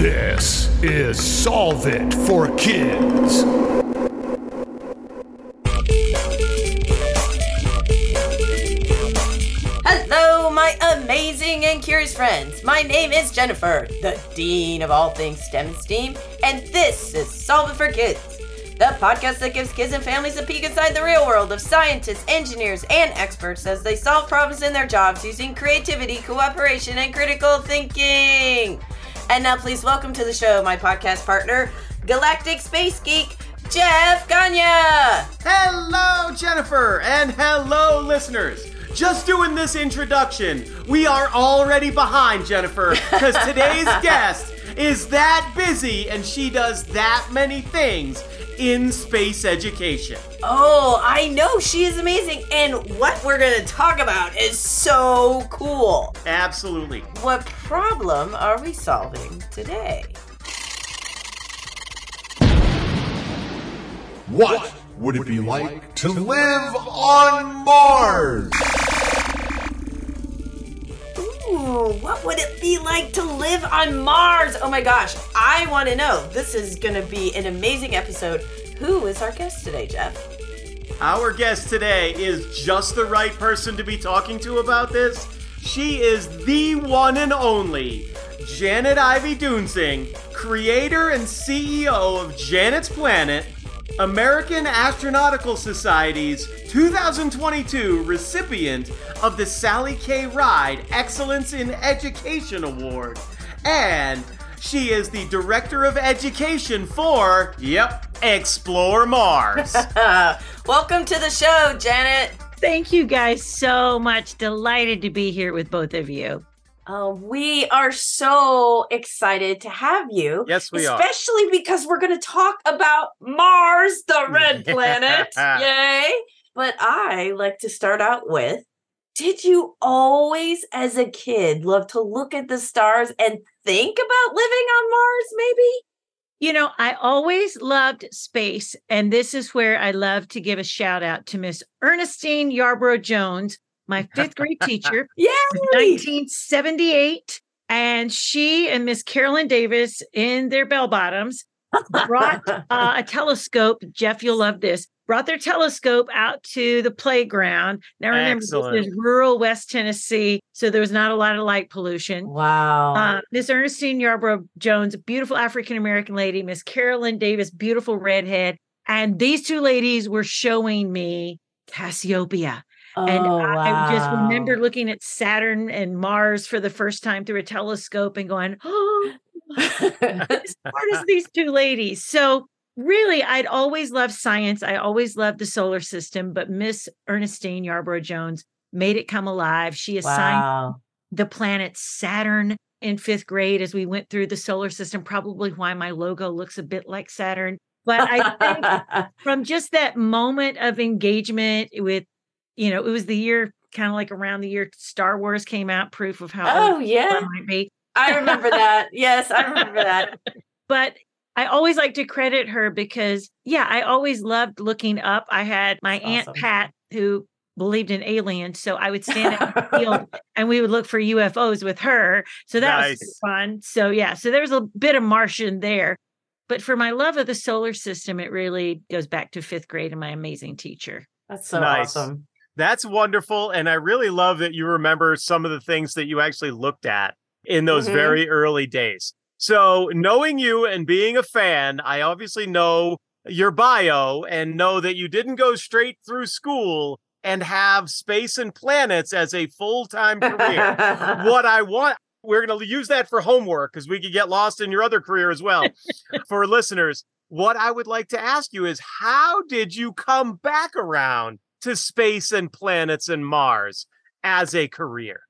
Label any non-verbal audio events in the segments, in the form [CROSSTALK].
This is Solve It for Kids. Hello, my amazing and curious friends. My name is Jennifer, the Dean of all things STEM and STEAM, and this is Solve It for Kids, the podcast that gives kids and families a peek inside the real world of scientists, engineers, and experts as they solve problems in their jobs using creativity, cooperation, and critical thinking. And now, please welcome to the show my podcast partner, Galactic Space Geek, Jeff Gagne. Hello, Jennifer, and hello, listeners. Just doing this introduction, we are already behind, Jennifer, because today's [LAUGHS] guest is that busy and she does that many things in space education. Oh, I know she is amazing, and what we're gonna talk about is so cool. Absolutely. What problem are we solving today? What would it be like to live on Mars? What would it be like to live on Mars? Oh my gosh, I want to know. This is gonna be an amazing episode. Who is our guest today, Jeff? Our guest today is just the right person to be talking to about this. She is the one and only Janet Ivey-Duensing, creator and CEO of Janet's Planet, American Astronautical Society's 2022 recipient of the Sally K. Ride Excellence in Education Award, and she is the Director of Education for, yep, Explore Mars. [LAUGHS] Welcome to the show, Janet. Thank you guys so much. Delighted to be here with both of you. Uh, we are so excited to have you. Yes, we are. Especially because we're going to talk about Mars, the [LAUGHS] red planet. Yay. But I like to start out with Did you always, as a kid, love to look at the stars and think about living on Mars, maybe? You know, I always loved space, and this is where I love to give a shout out to Miss Ernestine Yarborough Jones, my fifth grade teacher, [LAUGHS] yeah. 1978. And she and Miss Carolyn Davis, in their bell bottoms, brought [LAUGHS] uh, a telescope. Jeff, you'll love this. Brought their telescope out to the playground. Now remember, Excellent. this is rural West Tennessee, so there was not a lot of light pollution. Wow. Uh, Miss Ernestine Yarborough Jones, beautiful African American lady, Miss Carolyn Davis, beautiful redhead. And these two ladies were showing me Cassiopeia. And Oh, I just remember looking at Saturn and Mars for the first time through a telescope and going, oh, as smart as these two ladies. So really, I'd always loved science. I always loved the solar system, but Miss Ernestine Yarborough Jones made it come alive. She assigned wow. the planet Saturn in fifth grade as we went through the solar system, probably why my logo looks a bit like Saturn. But I think [LAUGHS] from just that moment of engagement with, you know, it was the year kind of like around the year Star Wars came out, proof of how oh, yeah. I might be. I remember that. Yes, I remember that. [LAUGHS] But I always like to credit her because, yeah, I always loved looking up. I had my That's Aunt. Pat who believed in aliens. So I would stand out in the field [LAUGHS] and we would look for UFOs with her. So that was Nice. super fun. So, yeah, so there was a bit of Martian there. But for my love of the solar system, it really goes back to fifth grade and my amazing teacher. That's so Nice. awesome. That's wonderful. And I really love that you remember some of the things that you actually looked at in those Mhm. very early days. So, knowing you and being a fan, I obviously know your bio and know that you didn't go straight through school and have space and planets as a full time career. [LAUGHS] what I want, we're going to use that for homework because we could get lost in your other career as well. [LAUGHS] for listeners, what I would like to ask you is how did you come back around to space and planets and Mars as a career?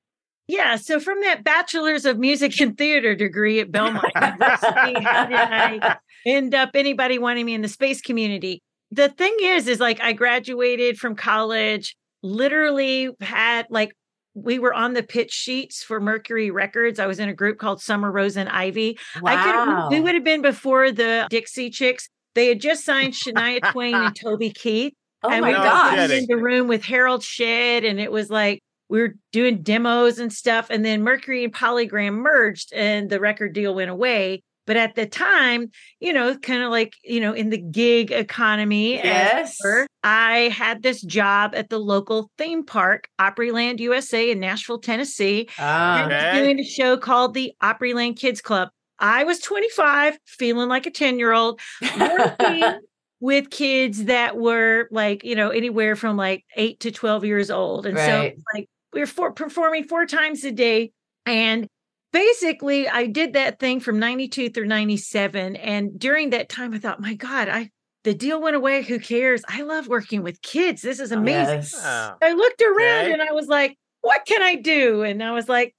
Yeah. So from that bachelor's of music and theater degree at Belmont University, how did I end up anybody wanting me in the space community? The thing is, is like I graduated from college, literally had like we were on the pitch sheets for Mercury Records. I was in a group called Summer Rose and Ivy. I could we would have been before the Dixie Chicks. They had just signed Shania Twain and Toby Keith. Oh and my we No gosh. in the room with Harold Shedd, and it was like we were doing demos and stuff. And then Mercury and Polygram merged, and the record deal went away. But at the time, you know, kind of like, you know, in the gig economy, Yes. were, I had this job at the local theme park, Opryland USA in Nashville, Tennessee. Ah, and was Okay. doing a show called the Opryland Kids Club. I was 25, feeling like a 10 year old, working [LAUGHS] with kids that were like, you know, anywhere from like eight to 12 years old. And so Right. it's like we were for, performing four times a day. And basically, I did that thing from 92 through 97. And during that time, I thought, my God, I the deal went away. Who cares? I love working with kids. This is oh, amazing. yes. Oh. I looked around Okay. and I was like, what can I do? And I was like,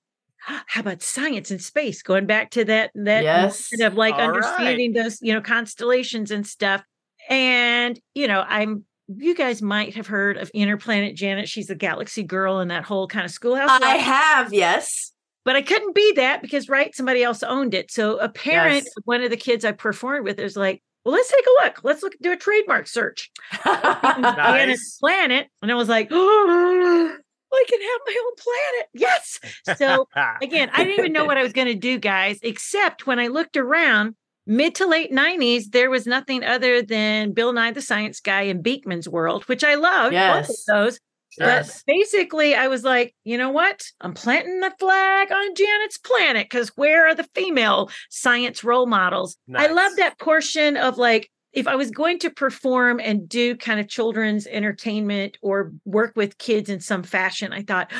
ah, how about science and space? Going back to that that Yes. of like All right. understanding those, you know, constellations and stuff. And, you know, I'm you guys might have heard of Interplanet Janet. She's a galaxy girl in that whole kind of schoolhouse. I life. have, yes. but I couldn't be that because right, somebody else owned it. So a parent, Yes. one of the kids I performed with is like, well, let's take a look. Let's look do a trademark search. [LAUGHS] Janet's Nice. planet. And I was like, oh, I can have my own planet. Yes. So [LAUGHS] again, I didn't even know what I was going to do, guys, except when I looked around mid to late 90s, there was nothing other than Bill Nye the Science Guy and Beakman's World, which I loved. both Yes. of those. Yes. But basically, I was like, you know what? I'm planting the flag on Janet's planet because where are the female science role models? I love that portion of like, if I was going to perform and do kind of children's entertainment or work with kids in some fashion, I thought,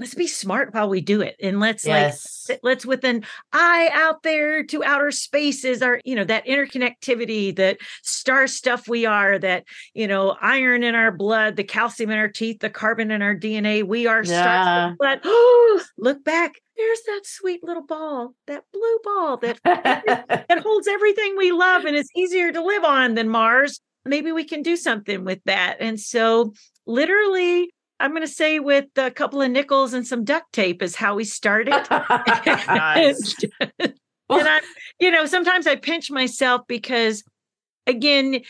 let's be smart while we do it. And let's like, yes. s- let's with an eye out there to outer spaces are you know that interconnectivity that star stuff we are that you know iron in our blood the calcium in our teeth the carbon in our dna we are Yeah. stars but oh look back there's that sweet little ball that blue ball that [LAUGHS] that holds everything we love and is easier to live on than mars maybe we can do something with that and so literally i'm going to say with a couple of nickels and some duct tape is how we started [LAUGHS] Nice. [LAUGHS] and I, you know, sometimes I pinch myself because, again,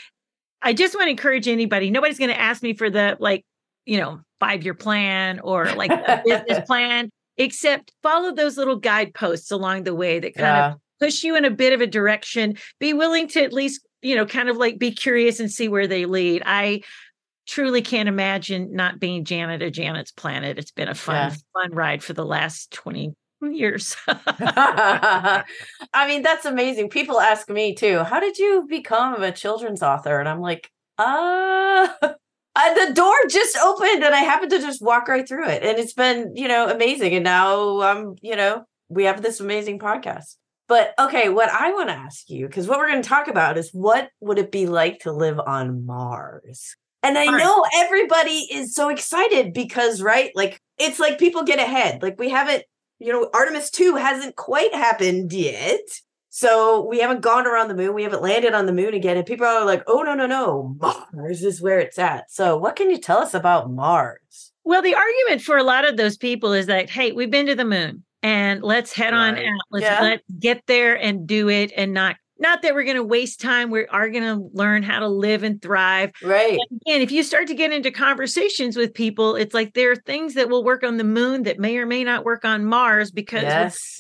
I just want to encourage anybody. Nobody's going to ask me for the like, you know, five year plan or like a business [LAUGHS] plan, except follow those little guideposts along the way that kind yeah. of push you in a bit of a direction. Be willing to at least, you know, kind of like be curious and see where they lead. I truly can't imagine not being Janet or Janet's Planet. It's been a fun, Yeah. fun ride for the last 20 years. [LAUGHS] I mean, that's amazing. People ask me too, how did you become a children's author? And I'm like, uh, [LAUGHS] the door just opened and I happened to just walk right through it. And it's been, you know, amazing. And now um, you know, we have this amazing podcast. But okay, what I want to ask you, because what we're going to talk about is what would it be like to live on Mars? And I know everybody is so excited because, right? Like, it's like people get ahead. Like, we haven't you know, Artemis 2 hasn't quite happened yet. So we haven't gone around the moon. We haven't landed on the moon again. And people are like, oh, no, no, no. Mars is where it's at. So what can you tell us about Mars? Well, the argument for a lot of those people is that, hey, we've been to the moon and let's head on out. Let's Yeah. let's get there and do it and not not that we're going to waste time. We are going to learn how to live and thrive. Right. And again, if you start to get into conversations with people, it's like there are things that will work on the moon that may or may not work on Mars because Yes.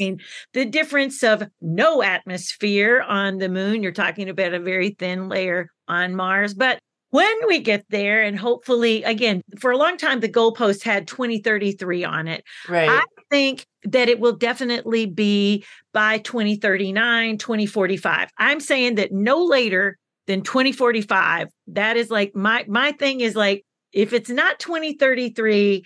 the difference of no atmosphere on the moon. You're talking about a very thin layer on Mars. But when we get there, and hopefully, again, for a long time, the goalpost had 2033 on it. Right. I think that it will definitely be by 2039, 2045. I'm saying that no later than 2045. That is like my my thing is like if it's not 2033,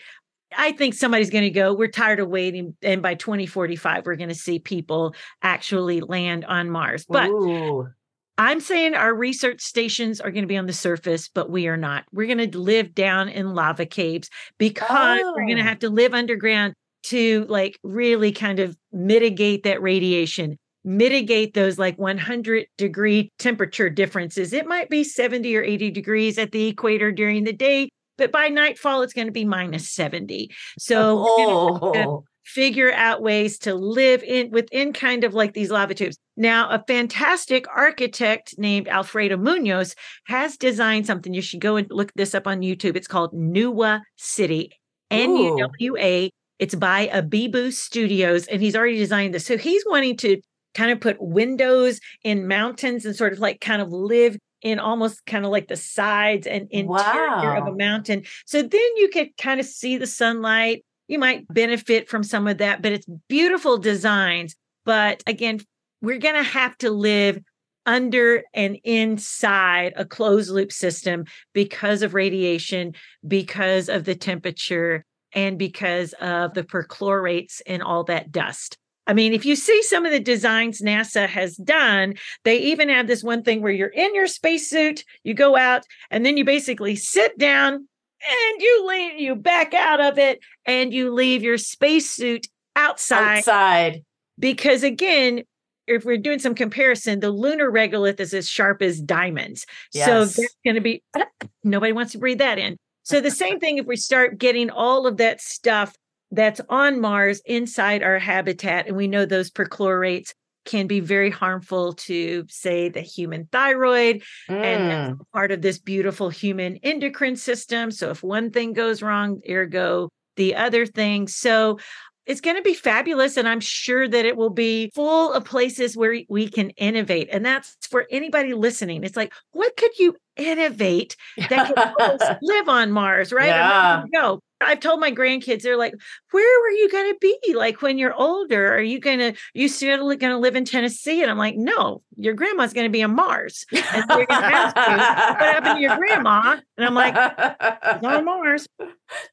I think somebody's going to go, we're tired of waiting and by 2045 we're going to see people actually land on Mars. But Ooh. I'm saying our research stations are going to be on the surface, but we are not. We're going to live down in lava caves because we're going to Oh. have to live underground to like really kind of mitigate that radiation, mitigate those like 100 degree temperature differences. It might be 70 or 80 degrees at the equator during the day, but by nightfall, it's going to be minus 70. So we're gonna have to oh. figure out ways to live in within kind of like these lava tubes. Now, a fantastic architect named Alfredo Munoz has designed something. You should go and look this up on YouTube. It's called Nuwa City, N U W A. It's by ABIBOO Studios, and he's already designed this. So he's wanting to kind of put windows in mountains and sort of like kind of live in almost kind of like the sides and interior of a mountain. So then you could kind of see the sunlight. You might benefit from some of that, but it's beautiful designs. But again, we're going to have to live under and inside a closed loop system because of radiation, because of the temperature, and because of the perchlorates and all that dust. I mean, if you see some of the designs NASA has done, they even have this one thing where you're in your spacesuit, you go out, and then you basically sit down and you leave, you back out of it, and you leave your spacesuit outside Outside. because again if we're doing some comparison the lunar regolith is as sharp as diamonds so Yes. that's going to be nobody wants to breathe that in so the same thing if we start getting all of that stuff that's on mars inside our habitat and we know those perchlorates can be very harmful to say the human thyroid and Mm. part of this beautiful human endocrine system. So if one thing goes wrong, ergo the other thing. So it's going to be fabulous. And I'm sure that it will be full of places where we can innovate. And that's for anybody listening. It's like, what could you innovate that can [LAUGHS] live on Mars, right? Yeah. go. I've told my grandkids, they're like, where were you going to be like when you're older? Are you going to, you still going to live in Tennessee? And I'm like, no, your grandma's going to be on Mars. And so you're going to ask me, what happened to your grandma? And I'm like, "She's on Mars.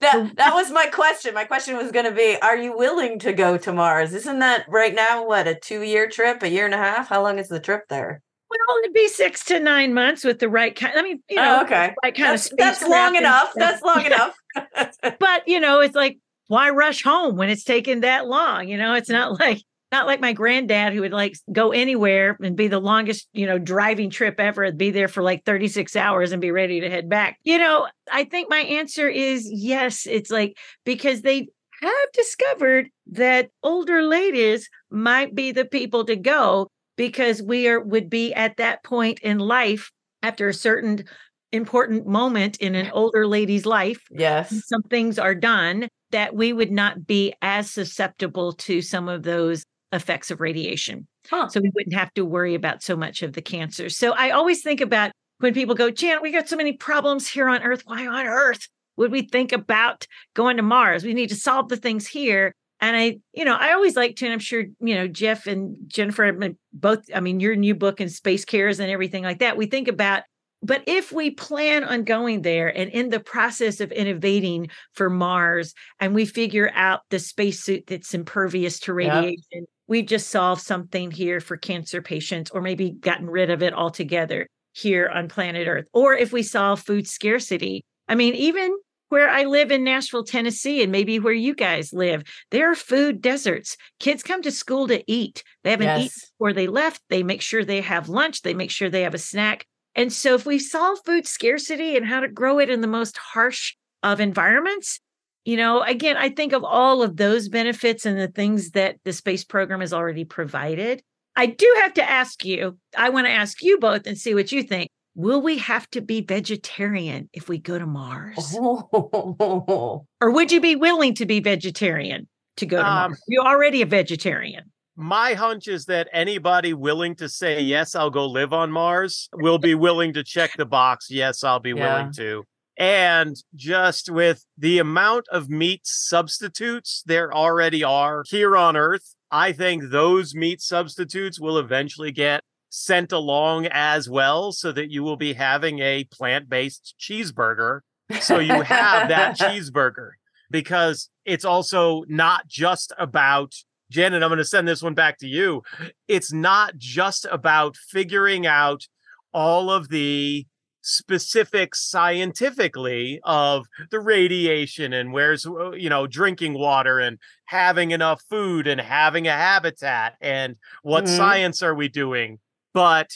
that that was my question. My question was going to be: Are you willing to go to Mars? Isn't that right now what a two-year trip, a year and a half? How long is the trip there? Well, it'd be six to nine months with the right kind. I mean, you oh, know, oh, okay, right kind that's, of that's long enough. That's long enough. [LAUGHS] but you know, it's like why rush home when it's taken that long? You know, it's mm. not [LAUGHS] like not like my granddad who would like go anywhere and be the longest, you know, driving trip ever, be there for like 36 hours and be ready to head back. You know, I think my answer is yes. It's like because they have discovered that older ladies might be the people to go because we are would be at that point in life after a certain important moment in an older lady's life yes. some things are done that we would not be as susceptible to some of those effects of radiation. Huh. So we wouldn't have to worry about so much of the cancer. So I always think about when people go, Janet, we got so many problems here on Earth. Why on earth would we think about going to Mars? We need to solve the things here. And I, you know, I always like to, and I'm sure, you know, Jeff and Jennifer, both, I mean, your new book and Space Cares and everything like that. We think about but if we plan on going there and in the process of innovating for Mars and we figure out the spacesuit that's impervious to Yeah. radiation, we've just solved something here for cancer patients or maybe gotten rid of it altogether here on planet Earth. Or if we solve food scarcity. I mean, even where I live in Nashville, Tennessee, and maybe where you guys live, there are food deserts. Kids come to school to eat. They haven't eaten Yes. before they left. They make sure they have lunch. They make sure they have a snack. And so, if we solve food scarcity and how to grow it in the most harsh of environments, you know, again, I think of all of those benefits and the things that the space program has already provided. I do have to ask you, I want to ask you both and see what you think. Will we have to be vegetarian if we go to Mars? Oh. [LAUGHS] Or would you be willing to be vegetarian to go to Um, Mars? You're already a vegetarian. My hunch is that anybody willing to say, yes, I'll go live on Mars will be willing to check the box. Yes, I'll be Yeah. willing to. And just with the amount of meat substitutes there already are here on Earth, I think those meat substitutes will eventually get sent along as well so that you will be having a plant based cheeseburger. So you have that [LAUGHS] cheeseburger because it's also not just about Janet, I'm going to send this one back to you. It's not just about figuring out all of the specifics scientifically of the radiation and where's uh, you know drinking water and having enough food and having a habitat and what Mhm. science are we doing but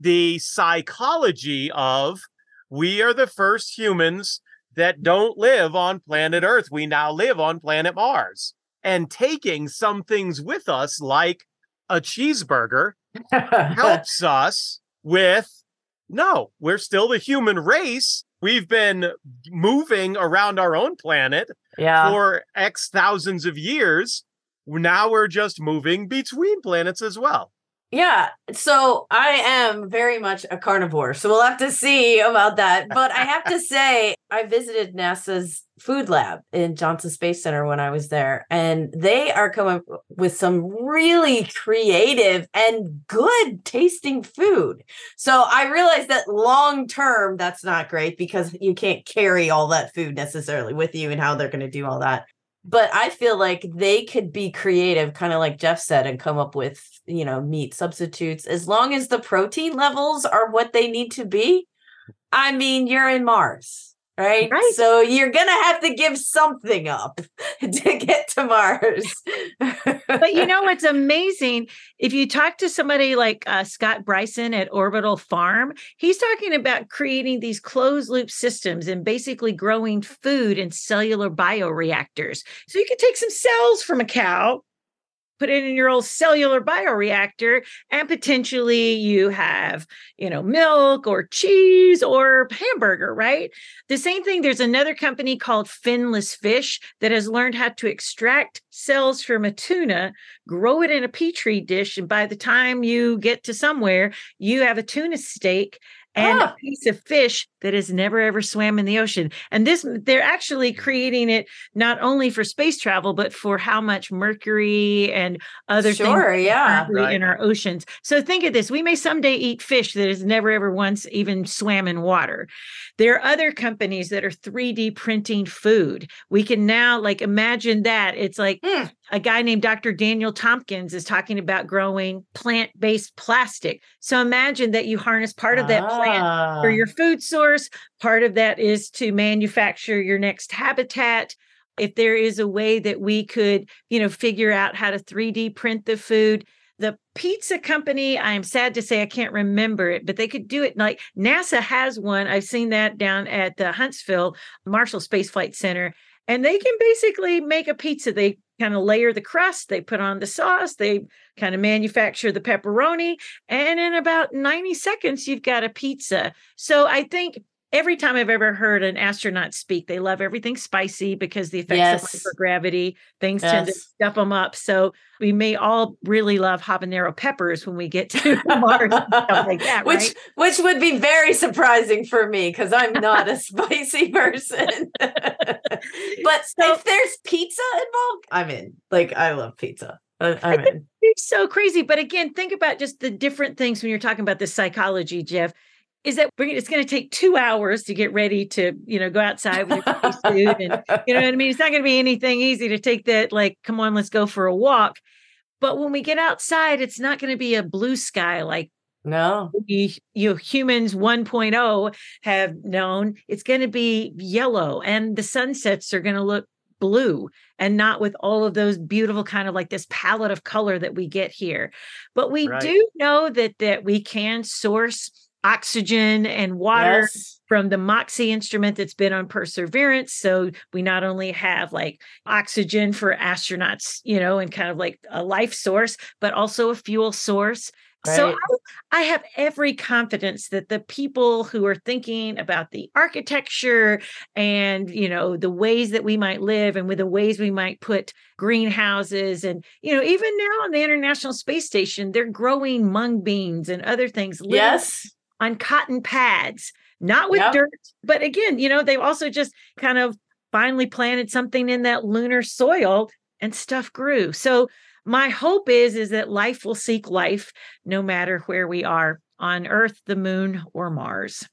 the psychology of we are the first humans that don't live on planet earth we now live on planet mars and taking some things with us like a cheeseburger [LAUGHS] helps us with no, we're still the human race. We've been moving around our own planet yeah. for X thousands of years. Now we're just moving between planets as well. Yeah, so I am very much a carnivore, so we'll have to see about that. But I have to [LAUGHS] say, I visited NASA's food lab in Johnson Space Center when I was there, and they are coming with some really creative and good tasting food. So I realized that long term, that's not great because you can't carry all that food necessarily with you and how they're going to do all that but I feel like they could be creative, kind of like Jeff said, and come up with, you know, meat substitutes as long as the protein levels are what they need to be. I mean, you're in Mars right? Right. So you're gonna have to give something up [LAUGHS] to get to Mars. but you know what's amazing? If you talk to somebody like uh, Scott Bryson at Orbital Farm, he's talking about creating these closed loop systems and basically growing food in cellular bioreactors. So you can take some cells from a cow, put it in your old cellular bioreactor and potentially you have you know milk or cheese or hamburger right? The same thing there's another company called finless fish that has learned how to extract cells from a tuna grow it in a petri dish and by the time you get to somewhere you have a tuna steak and Ah. a piece of fish that has never ever swam in the ocean. And this, they're actually creating it not only for space travel, but for how much mercury and other Sure, things yeah. currently in our oceans. So think of this: we may someday eat fish that has never ever once even swam in water. There are other companies that are 3D printing food. We can now like imagine that. It's like Hmm. a guy named Dr. Daniel Tompkins is talking about growing plant-based plastic. So imagine that you harness part of that plant for Ah. your food source. Part of that is to manufacture your next habitat. If there is a way that we could, you know, figure out how to 3D print the food. The pizza company, I am sad to say I can't remember it, but they could do it like NASA has one. I've seen that down at the Huntsville Marshall Space Flight Center. And they can basically make a pizza. They kind of layer the crust, they put on the sauce, they kind of manufacture the pepperoni, and in about 90 seconds, you've got a pizza. So I think every time I've ever heard an astronaut speak, they love everything spicy because the effects Yes. of microgravity, things tend to Yes. stuff them up. So we may all really love habanero peppers when we get to [LAUGHS] Mars like that, which right? which would be very surprising for me because I'm not a [LAUGHS] spicy person. [LAUGHS] but So- if there's pizza involved, I'm in. Like I love pizza. I'm in. It's so crazy. But again, think about just the different things when you're talking about the psychology, Jeff. Is that we're, it's going to take two hours to get ready to, you know, go outside with your [LAUGHS] suit and you know what I mean? It's not going to be anything easy to take that, like, come on, let's go for a walk. But when we get outside, it's not going to be a blue sky like No. we, you humans 1.0 have known. It's going to be yellow and the sunsets are going to look blue and not with all of those beautiful kind of like this palette of color that we get here. But we Right. do know that that we can source oxygen and water Yes. from the Moxie instrument that's been on Perseverance. So we not only have like oxygen for astronauts, you know, and kind of like a life source, but also a fuel source. So I, I have every confidence that the people who are thinking about the architecture and you know the ways that we might live and with the ways we might put greenhouses and you know even now on the International Space Station they're growing mung beans and other things Yes. On cotton pads, not with Yep. dirt, but again, you know, they've also just kind of finally planted something in that lunar soil and stuff grew. So my hope is is that life will seek life no matter where we are on Earth, the moon, or Mars.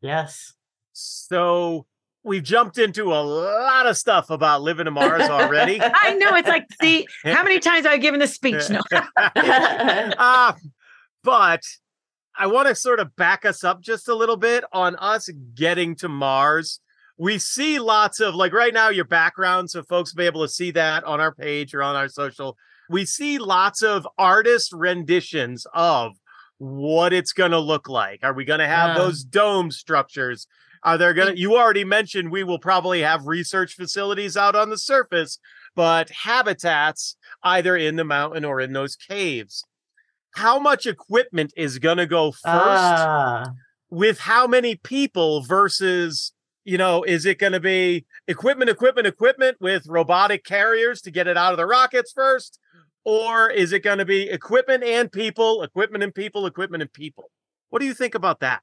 Yes. So we've jumped into a lot of stuff about living to Mars already. [LAUGHS] I know it's like, see, [LAUGHS] how many times I've given this speech? No. uh, [LAUGHS] but I want to sort of back us up just a little bit on us getting to Mars. We see lots of like right now your background, so folks will be able to see that on our page or on our social. We see lots of artist renditions of what it's going to look like. Are we going to have Yeah. those dome structures? Are there going to, you already mentioned we will probably have research facilities out on the surface, but habitats either in the mountain or in those caves. How much equipment is going to go first Ah. with how many people versus, you know, is it going to be equipment, equipment, equipment with robotic carriers to get it out of the rockets first? or is it going to be equipment and people, equipment and people, equipment and people? What do you think about that?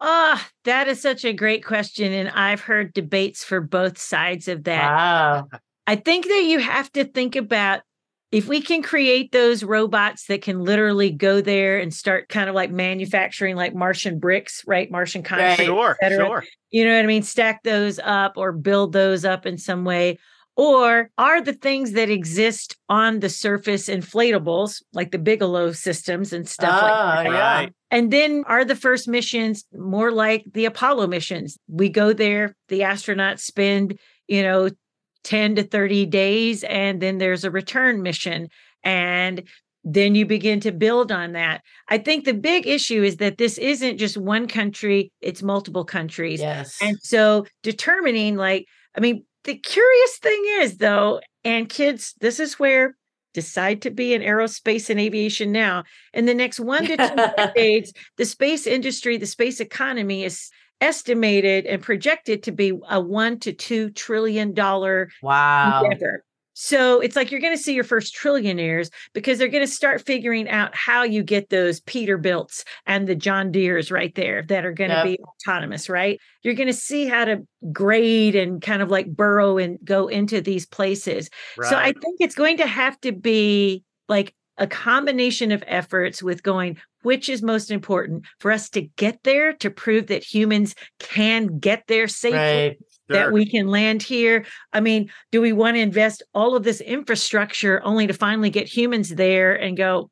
Ah, oh, that is such a great question. And I've heard debates for both sides of that. Wow. I think that you have to think about if we can create those robots that can literally go there and start kind of like manufacturing like Martian bricks, right? Martian concrete. Sure, sure. You know what I mean? Stack those up or build those up in some way. Or are the things that exist on the surface inflatables, like the Bigelow systems and stuff like Ah, that? yeah. Right. And then are the first missions more like the Apollo missions? We go there, the astronauts spend, you know, 10 to 30 days, and then there's a return mission. And then you begin to build on that. I think the big issue is that this isn't just one country, it's multiple countries. Yes. And so determining, like, I mean, the curious thing is, though, and kids, this is where decide to be in aerospace and aviation now. In the next one to two [LAUGHS] decades, the space industry, the space economy is estimated and projected to be a one to two trillion dollar wow. endeavor. So it's like you're going to see your first trillionaires because they're going to start figuring out how you get those Peterbilts and the John Deeres right there that are going to Yep. be autonomous, right? You're going to see how to grade and kind of like burrow and go into these places. So I think it's going to have to be like a combination of efforts with going which is most important for us to get there to prove that humans can get there safely Right. that we can land here. I mean, do we want to invest all of this infrastructure only to finally get humans there and go,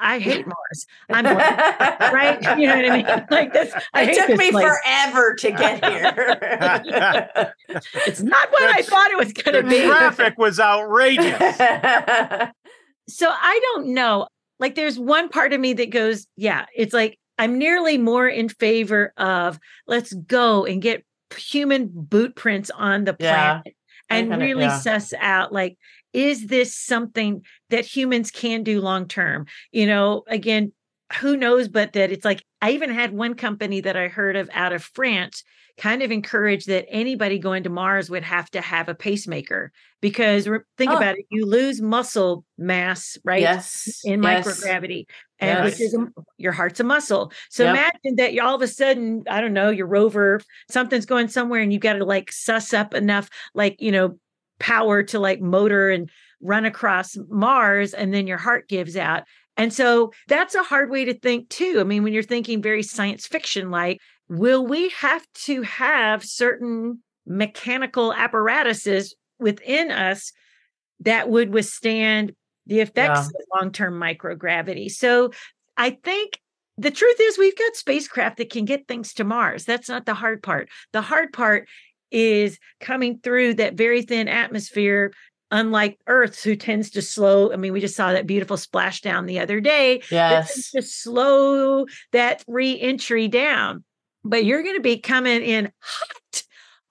I hate Mars. I'm glad," right. [LAUGHS] You know what I mean? Like this. I it took me place. forever to get here. [LAUGHS] It's not what I thought it was going to be. traffic was outrageous. [LAUGHS] So I don't know. Like there's one part of me that goes, yeah, it's like I'm nearly more in favor of let's go and get human boot prints on the planet I and kinda- really yeah. suss out like is this something that humans can do long term? You know, again, who knows but that it's like I even had one company that I heard of out of France kind of encourage that anybody going to Mars would have to have a pacemaker because think Oh. about it you lose muscle mass right Yes. in yes. microgravity and which is a, your heart's a muscle so Yep. imagine that you all of a sudden i don't know your rover something's going somewhere and you've got to like suss up enough like you know power to like motor and run across mars and then your heart gives out and so that's a hard way to think too i mean when you're thinking very science fiction like will we have to have certain mechanical apparatuses within us that would withstand the effects of long-term microgravity. So I think the truth is we've got spacecraft that can get things to Mars. That's not the hard part. The hard part is coming through that very thin atmosphere unlike earth who tends to slow i mean we just saw that beautiful splashdown the other day Yes. to slow that re-entry down but you're going to be coming in hot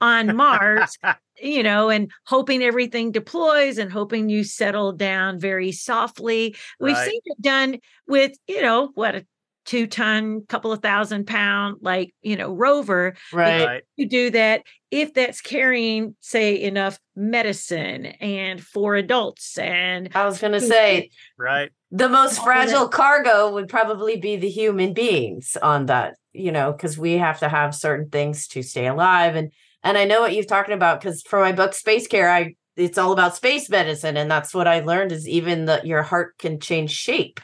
on mars [LAUGHS] you know, and hoping everything deploys and hoping you settle down very softly. We've Right. seen it done with, you know, what a two ton, couple of thousand pound, like, you know, rover. Right. Right. You do that if that's carrying, say, enough medicine and for adults and I was going to say Right. the most yeah. fragile cargo would probably be the human beings on that, you know, because we have to have certain things to stay alive. And and I know what you've talking about because for my book Space Care, I it's all about space medicine, and that's what I learned is even that your heart can change shape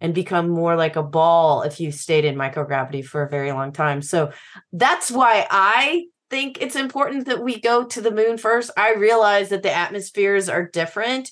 and become more like a ball if you stayed in microgravity for a very long time. So that's why I think it's important that we go to the moon first. I realize that the atmospheres are different,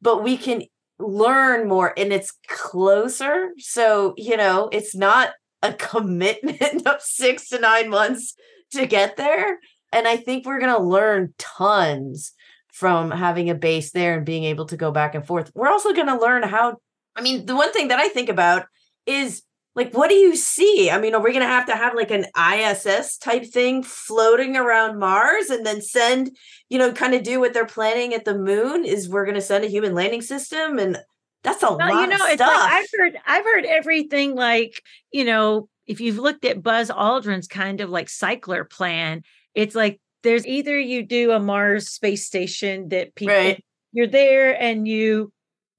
but we can learn more and it's closer. So, you know, it's not a commitment [LAUGHS] of six to nine months to get there. And I think we're going to learn tons from having a base there and being able to go back and forth. We're also going to learn how, I mean, the one thing that I think about is like, what do you see? I mean, are we going to have to have like an ISS type thing floating around Mars and then send, you know, kind of do what they're planning at the moon? Is we're going to send a human landing system? And that's a Well, lot you know, of it's stuff. like I've heard I've heard everything like, you know, if you've looked at Buzz Aldrin's kind of like cycler plan, it's like there's either you do a Mars space station that people Right. you're there and you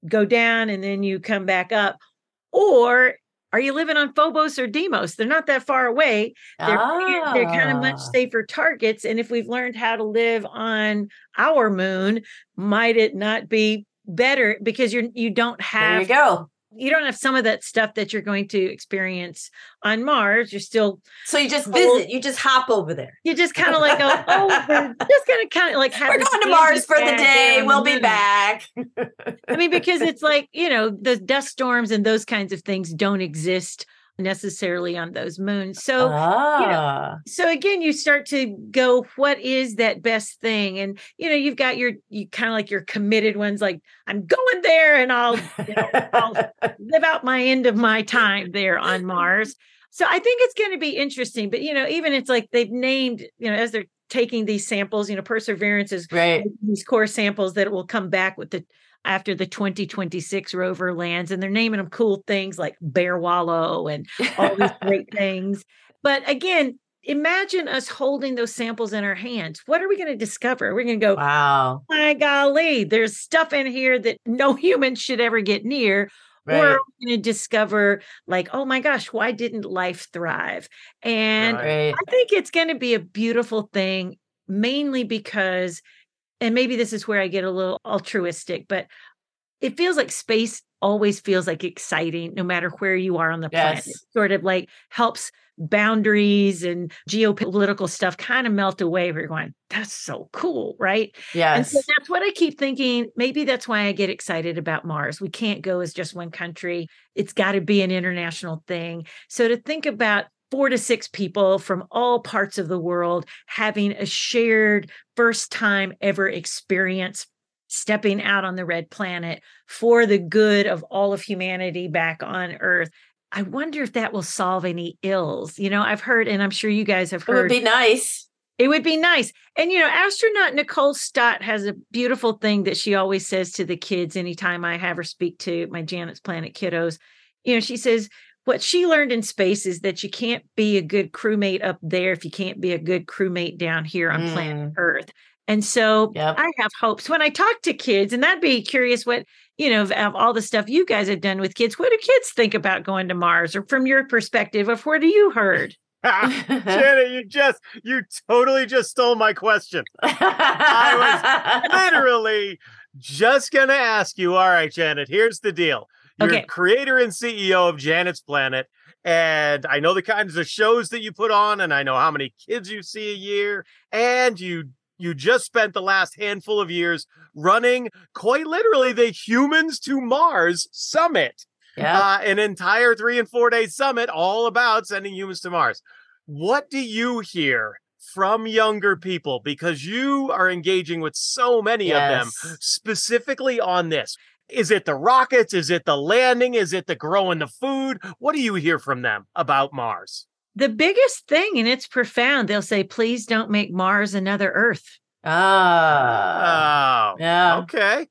go down and then you come back up? Or are you living on Phobos or Deimos? They're not that far away. They're, they're kind of much Ah. safer targets. And if we've learned how to live on our moon, might it not be better because you're you don't There have you go. You don't have some of that stuff that you're going to experience on Mars. You're still So you just visit. You just hop over there. you just kind of like go, [LAUGHS] oh, we're just gonna kind of like have We're going to Mars for the day. We'll be back. I mean, because [LAUGHS] it's like, you know, the dust storms and those kinds of things don't exist necessarily on those moons. So ah. so again you start to go what is that best thing and you know you've got your you kind of like your committed ones like i'm going there and i'll you know, I'll [LAUGHS] live out my end of my time [LAUGHS] there on mars so i think it's going to be interesting but you know even it's like they've named you know as they're taking these samples you know perseverance is right. these core samples that will come back with the after the 2026 rover lands and they're naming them cool things like bear wallow and all these [LAUGHS] great things. But again, imagine us holding those samples in our hands. What are we going to discover? We're going to go, Wow. Oh my golly, there's stuff in here that no [LAUGHS] human should ever get near. Or we're going to discover, like, oh my gosh, why didn't life thrive? And Right. I think it's going to be a beautiful thing, mainly because, and maybe this is where I get a little altruistic, but it feels like space always feels like exciting no matter where you are on the planet. It sort of like helps boundaries and geopolitical stuff kind of melt away. We're going, that's so cool, right? And so that's what I keep thinking. Maybe that's why I get excited about Mars. We can't go as just one country, it's got to be an international thing. So to think about four to six people from all parts of the world having a shared first time ever experience stepping out on the red planet for the good of all of humanity back on earth i wonder if that will solve any ills you know i've heard and i'm sure you guys have heard it would be nice. it would be nice. And, you know, astronaut Nicole Stott has a beautiful thing that she always says to the kids anytime I have her speak to my Janet's Planet kiddos. You know, she says, what she learned in space is that you can't be a good crewmate up there if you can't be a good crewmate down here on planet mm. Earth. And so Yep. I have hopes when I talk to kids, and that'd be curious what, you know, of, of all the stuff you guys have done with kids, what do kids think about going to Mars? Or from your perspective of what do you heard? [LAUGHS] [LAUGHS] Janet, you just you totally just stole my question. I was [LAUGHS] literally just gonna ask you. All right, Janet, here's the deal. You're Okay. creator and CEO of Janet's Planet. And I know the kinds of shows that you put on, and I know how many kids you see a year. And you you just spent the last handful of years running quite literally the Humans to Mars Summit yeah. uh, an entire three and four day summit all about sending humans to Mars. What do you hear from younger people? Because you are engaging with so many of them specifically on this. Is it the rockets? Is it the landing? Is it the growing the food? What do you hear from them about Mars? The biggest thing, and it's profound, they'll say, please don't make Mars another Earth. Ah. Oh, yeah. okay.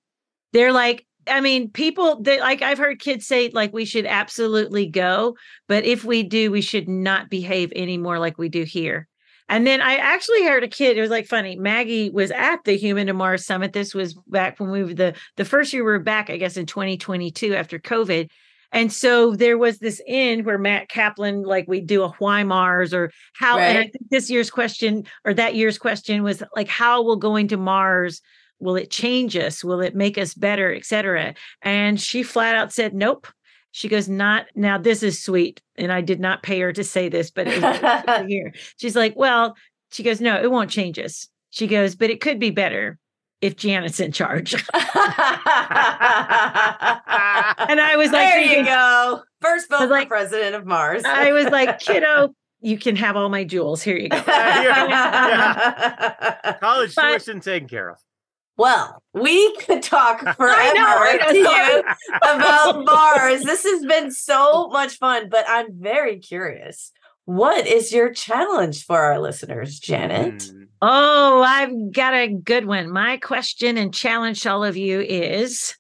They're like, I mean, people they like I've heard kids say like we should absolutely go, but if we do, we should not behave any more like we do here. And then I actually heard a kid, it was like funny. Maggie was at the Human to Mars Summit. This was back when we were the the first year we were back, I guess, in 2022 after COVID. And so there was this end where Mat Kaplan, like we do a why Mars or how, and I think this year's question or that year's question was like, how will going to Mars will it change us will it make us better etc and she flat out said nope she goes not now this is sweet and i did not pay her to say this but it was sweet [LAUGHS] she's like well she goes no it won't change us. She goes but it could be better if janet's in charge. [LAUGHS] And i was like there you go. First vote for like- president of Mars. i was like kiddo you can have all my jewels. Here you go. [LAUGHS] College But- tuition taken care of. Well, we could talk [LAUGHS] forever I know, right? to you about [LAUGHS] Mars. This has been so much fun, but I'm very curious. What is your challenge for our listeners, Janet? Hmm. Oh, I've got a good one. My question and challenge to all of you is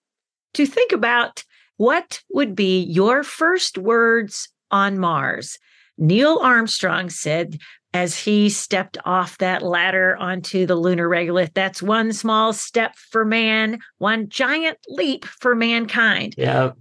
to think about what would be your first words on Mars. Neil Armstrong said, as he stepped off that ladder onto the lunar regolith. That's one small step for man, one giant leap for mankind. Yeah.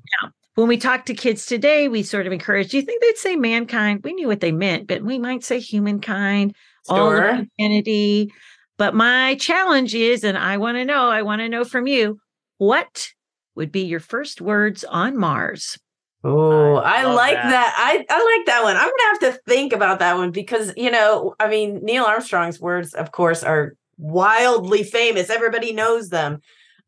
When we talk to kids today, we sort of encourage, do you think they'd say mankind? We knew what they meant, but we might say humankind, all of humanity. But my challenge is, and I want to know, I want to know from you, what would be your first words on Mars? Oh, I I, like that. that. I, I like that one. I'm gonna have to think about that one because you know, I mean, Neil Armstrong's words, of course, are wildly famous. Everybody knows them.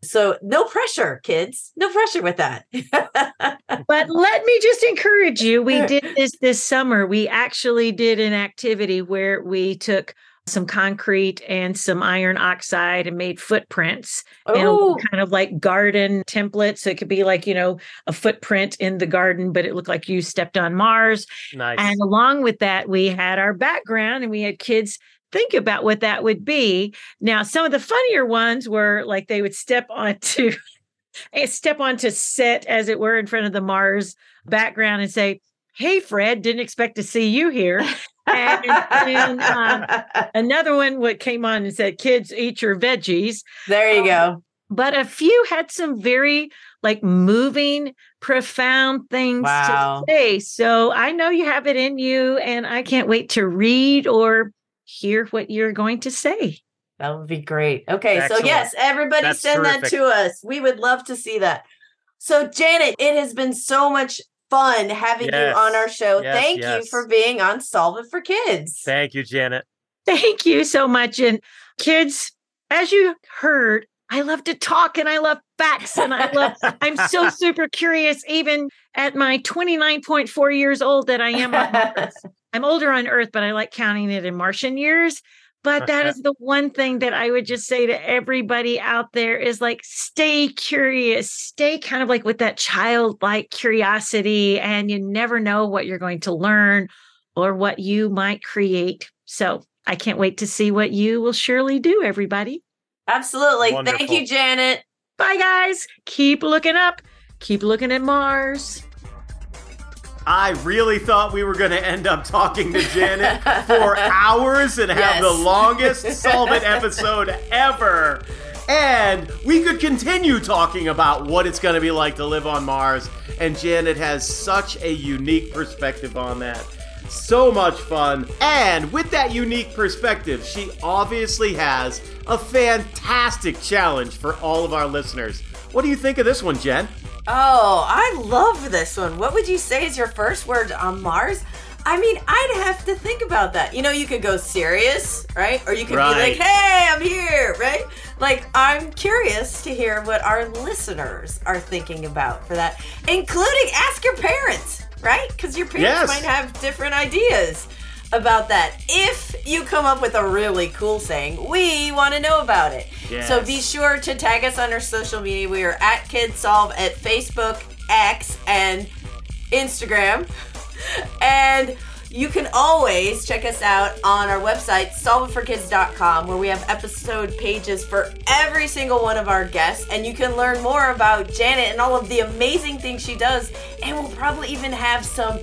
So no pressure, kids. No pressure with that. [LAUGHS] But let me just encourage you. We did this this summer. We actually did an activity where we took some concrete and some iron oxide and made footprints and a little oh, kind of like garden templates. So it could be like, you know, a footprint in the garden, but it looked like you stepped on Mars. Nice. And along with that, we had our background and we had kids think about what that would be. Now, some of the funnier ones were like they would step onto [LAUGHS] eh, step onto set, as it were, in front of the Mars background and say, Hey Fred, didn't expect to see you here. And then [LAUGHS] um, another one what came on and said, Kids, eat your veggies there you go. but a few had some very like moving profound things Wow. to say so i know you have it in you and i can't wait to read or hear what you're going to say That would be great. Okay, Excellent. so yes, everybody That's send that to us. We would love to see that. So Janet, it has been so much fun having Yes. you on our show. Yes, Thank you for being on Solve It for Kids. Thank you, Janet. thank you so much and kids as you heard i love to talk and i love facts and i love [LAUGHS] i'm so super curious even at my 29.4 years old that i am on Mars. [LAUGHS] I'm older on Earth, but I like counting it in Martian years. But that is the one thing that I would just say to everybody out there is like, stay curious, stay kind of like with that childlike curiosity, and you never know what you're going to learn or what you might create. So I can't wait to see what you will surely do, everybody. Absolutely. Thank you, Janet. Bye, guys. Keep looking up, keep looking at Mars. I really thought we were going to end up talking to Janet for [LAUGHS] hours and have the longest Solve It [LAUGHS] episode ever. And we could continue talking about what it's going to be like to live on Mars. And Janet has such a unique perspective on that. So much fun. And with that unique perspective, she obviously has a fantastic challenge for all of our listeners. What do you think of this one, Jen? Oh, I love this one. What would you say is your first word on Mars? I mean, I'd have to think about that. You know, you could go serious, right? Or you could Right. be like, hey, I'm here, right? Like, I'm curious to hear what our listeners are thinking about for that, including ask your parents, right? Because your Yes. parents might have different ideas about that. If you come up with a really cool saying, we want to know about it. So be sure to tag us on our social media. We are at KidSolve at Facebook, X, and Instagram. [LAUGHS] And you can always check us out on our website, solveitforkids.com, where we have episode pages for every single one of our guests. And you can learn more about Janet and all of the amazing things she does. And we'll probably even have some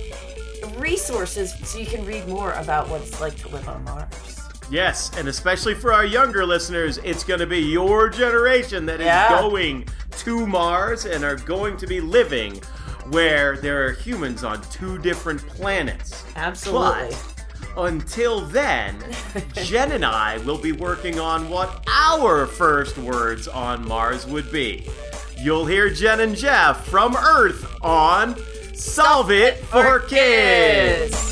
resources so you can read more about what it's like to live on Mars. Yes, and especially for our younger listeners, it's going to be your generation that is Yeah. going to Mars and are going to be living where there are humans on two different planets. Absolutely. But until then, [LAUGHS] Jen and I will be working on what our first words on Mars would be. You'll hear Jen and Jeff from Earth on Solve It for Kids!